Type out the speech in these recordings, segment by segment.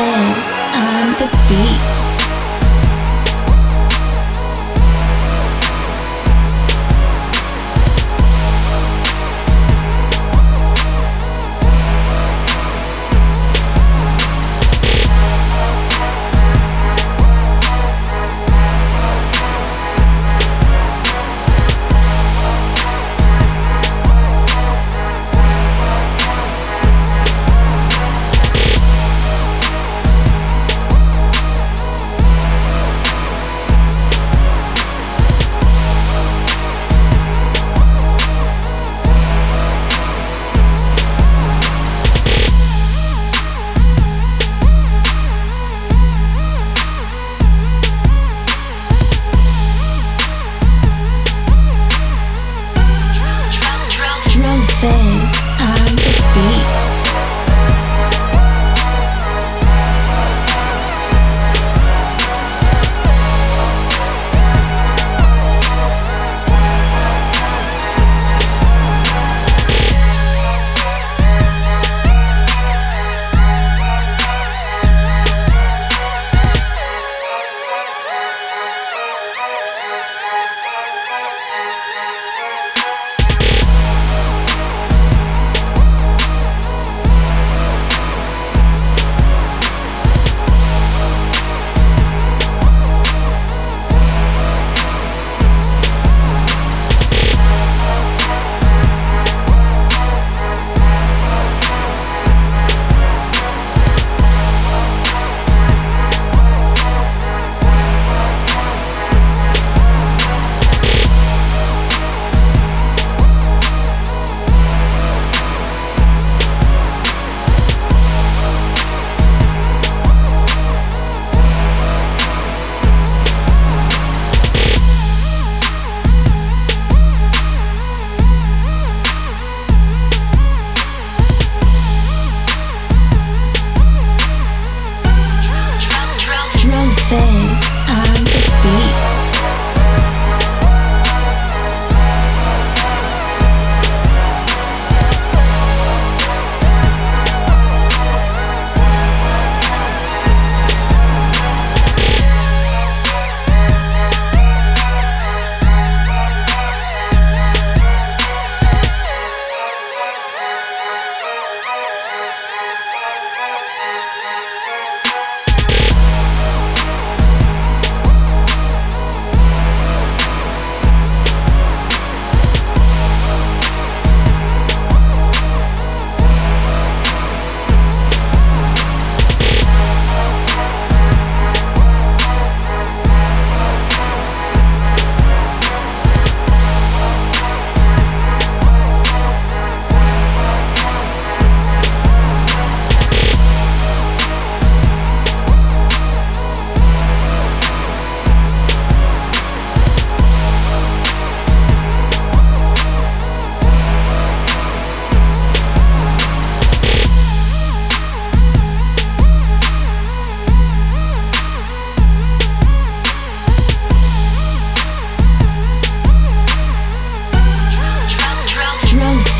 this on the beat.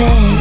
fake